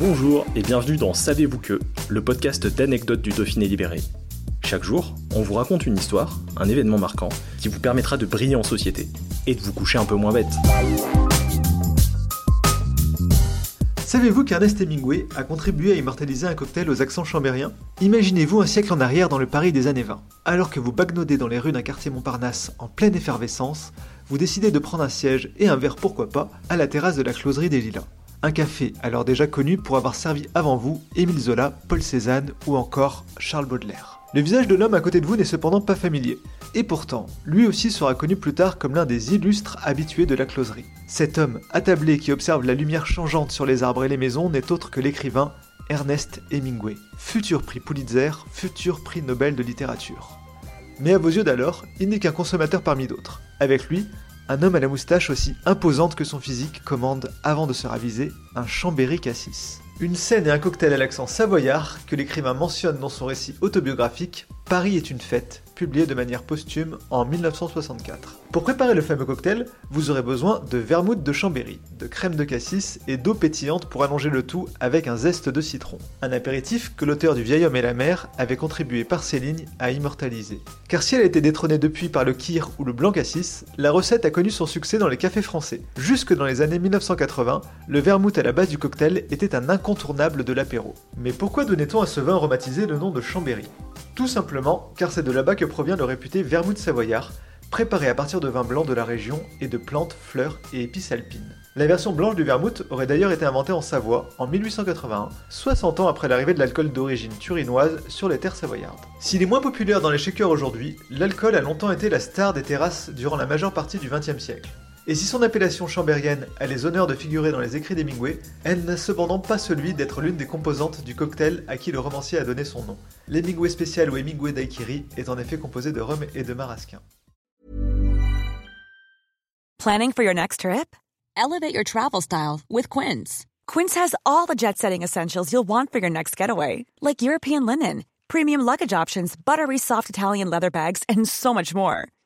Bonjour et bienvenue dans Savez-vous que, le podcast d'anecdotes du Dauphiné libéré. Chaque jour, on vous raconte une histoire, un événement marquant, qui vous permettra de briller en société et de vous coucher un peu moins bête. Savez-vous qu'Ernest Hemingway a contribué à immortaliser un cocktail aux accents chambériens? Imaginez-vous un siècle en arrière dans le Paris des années 20. Alors que vous bagnaudez dans les rues d'un quartier Montparnasse en pleine effervescence, vous décidez de prendre un siège et un verre pourquoi pas à la terrasse de la closerie des Lilas. Un café alors déjà connu pour avoir servi avant vous Émile Zola, Paul Cézanne ou encore Charles Baudelaire. Le visage de l'homme à côté de vous n'est cependant pas familier. Et pourtant, lui aussi sera connu plus tard comme l'un des illustres habitués de la closerie. Cet homme attablé qui observe la lumière changeante sur les arbres et les maisons n'est autre que l'écrivain Ernest Hemingway, futur prix Pulitzer, futur prix Nobel de littérature. Mais à vos yeux d'alors, il n'est qu'un consommateur parmi d'autres. Avec lui, un homme à la moustache aussi imposante que son physique commande, avant de se raviser, un Chambéry Cassis. Une scène et un cocktail à l'accent savoyard que l'écrivain mentionne dans son récit autobiographique Paris est une fête, publié de manière posthume en 1964. Pour préparer le fameux cocktail, vous aurez besoin de vermouth de Chambéry, de crème de cassis et d'eau pétillante pour allonger le tout avec un zeste de citron. Un apéritif que l'auteur du Vieil homme et la mer avait contribué par ses lignes à immortaliser. Car si elle a été détrônée depuis par le kir ou le blanc cassis, la recette a connu son succès dans les cafés français. Jusque dans les années 1980, le vermouth à la base du cocktail était un incontournable de l'apéro. Mais pourquoi donnait-on à ce vin aromatisé le nom de Chambéry? Tout simplement car c'est de là-bas que provient le réputé vermouth savoyard, préparé à partir de vins blancs de la région et de plantes, fleurs et épices alpines. La version blanche du vermouth aurait d'ailleurs été inventée en Savoie en 1881, 60 ans après l'arrivée de l'alcool d'origine turinoise sur les terres savoyardes. S'il est moins populaire dans les shakers aujourd'hui, l'alcool a longtemps été la star des terrasses durant la majeure partie du XXe siècle. Et si son appellation chambérienne a les honneurs de figurer dans les écrits d'Hemingway, elle n'a cependant pas celui d'être l'une des composantes du cocktail à qui le romancier a donné son nom. L'Hemingway spécial ou Hemingway daiquiri est en effet composé de rhum et de marasquin. Planning for your next trip? Elevate your travel style with Quince. Quince has all the jet-setting essentials you'll want for your next getaway, like European linen, premium luggage options, buttery soft Italian leather bags, and so much more.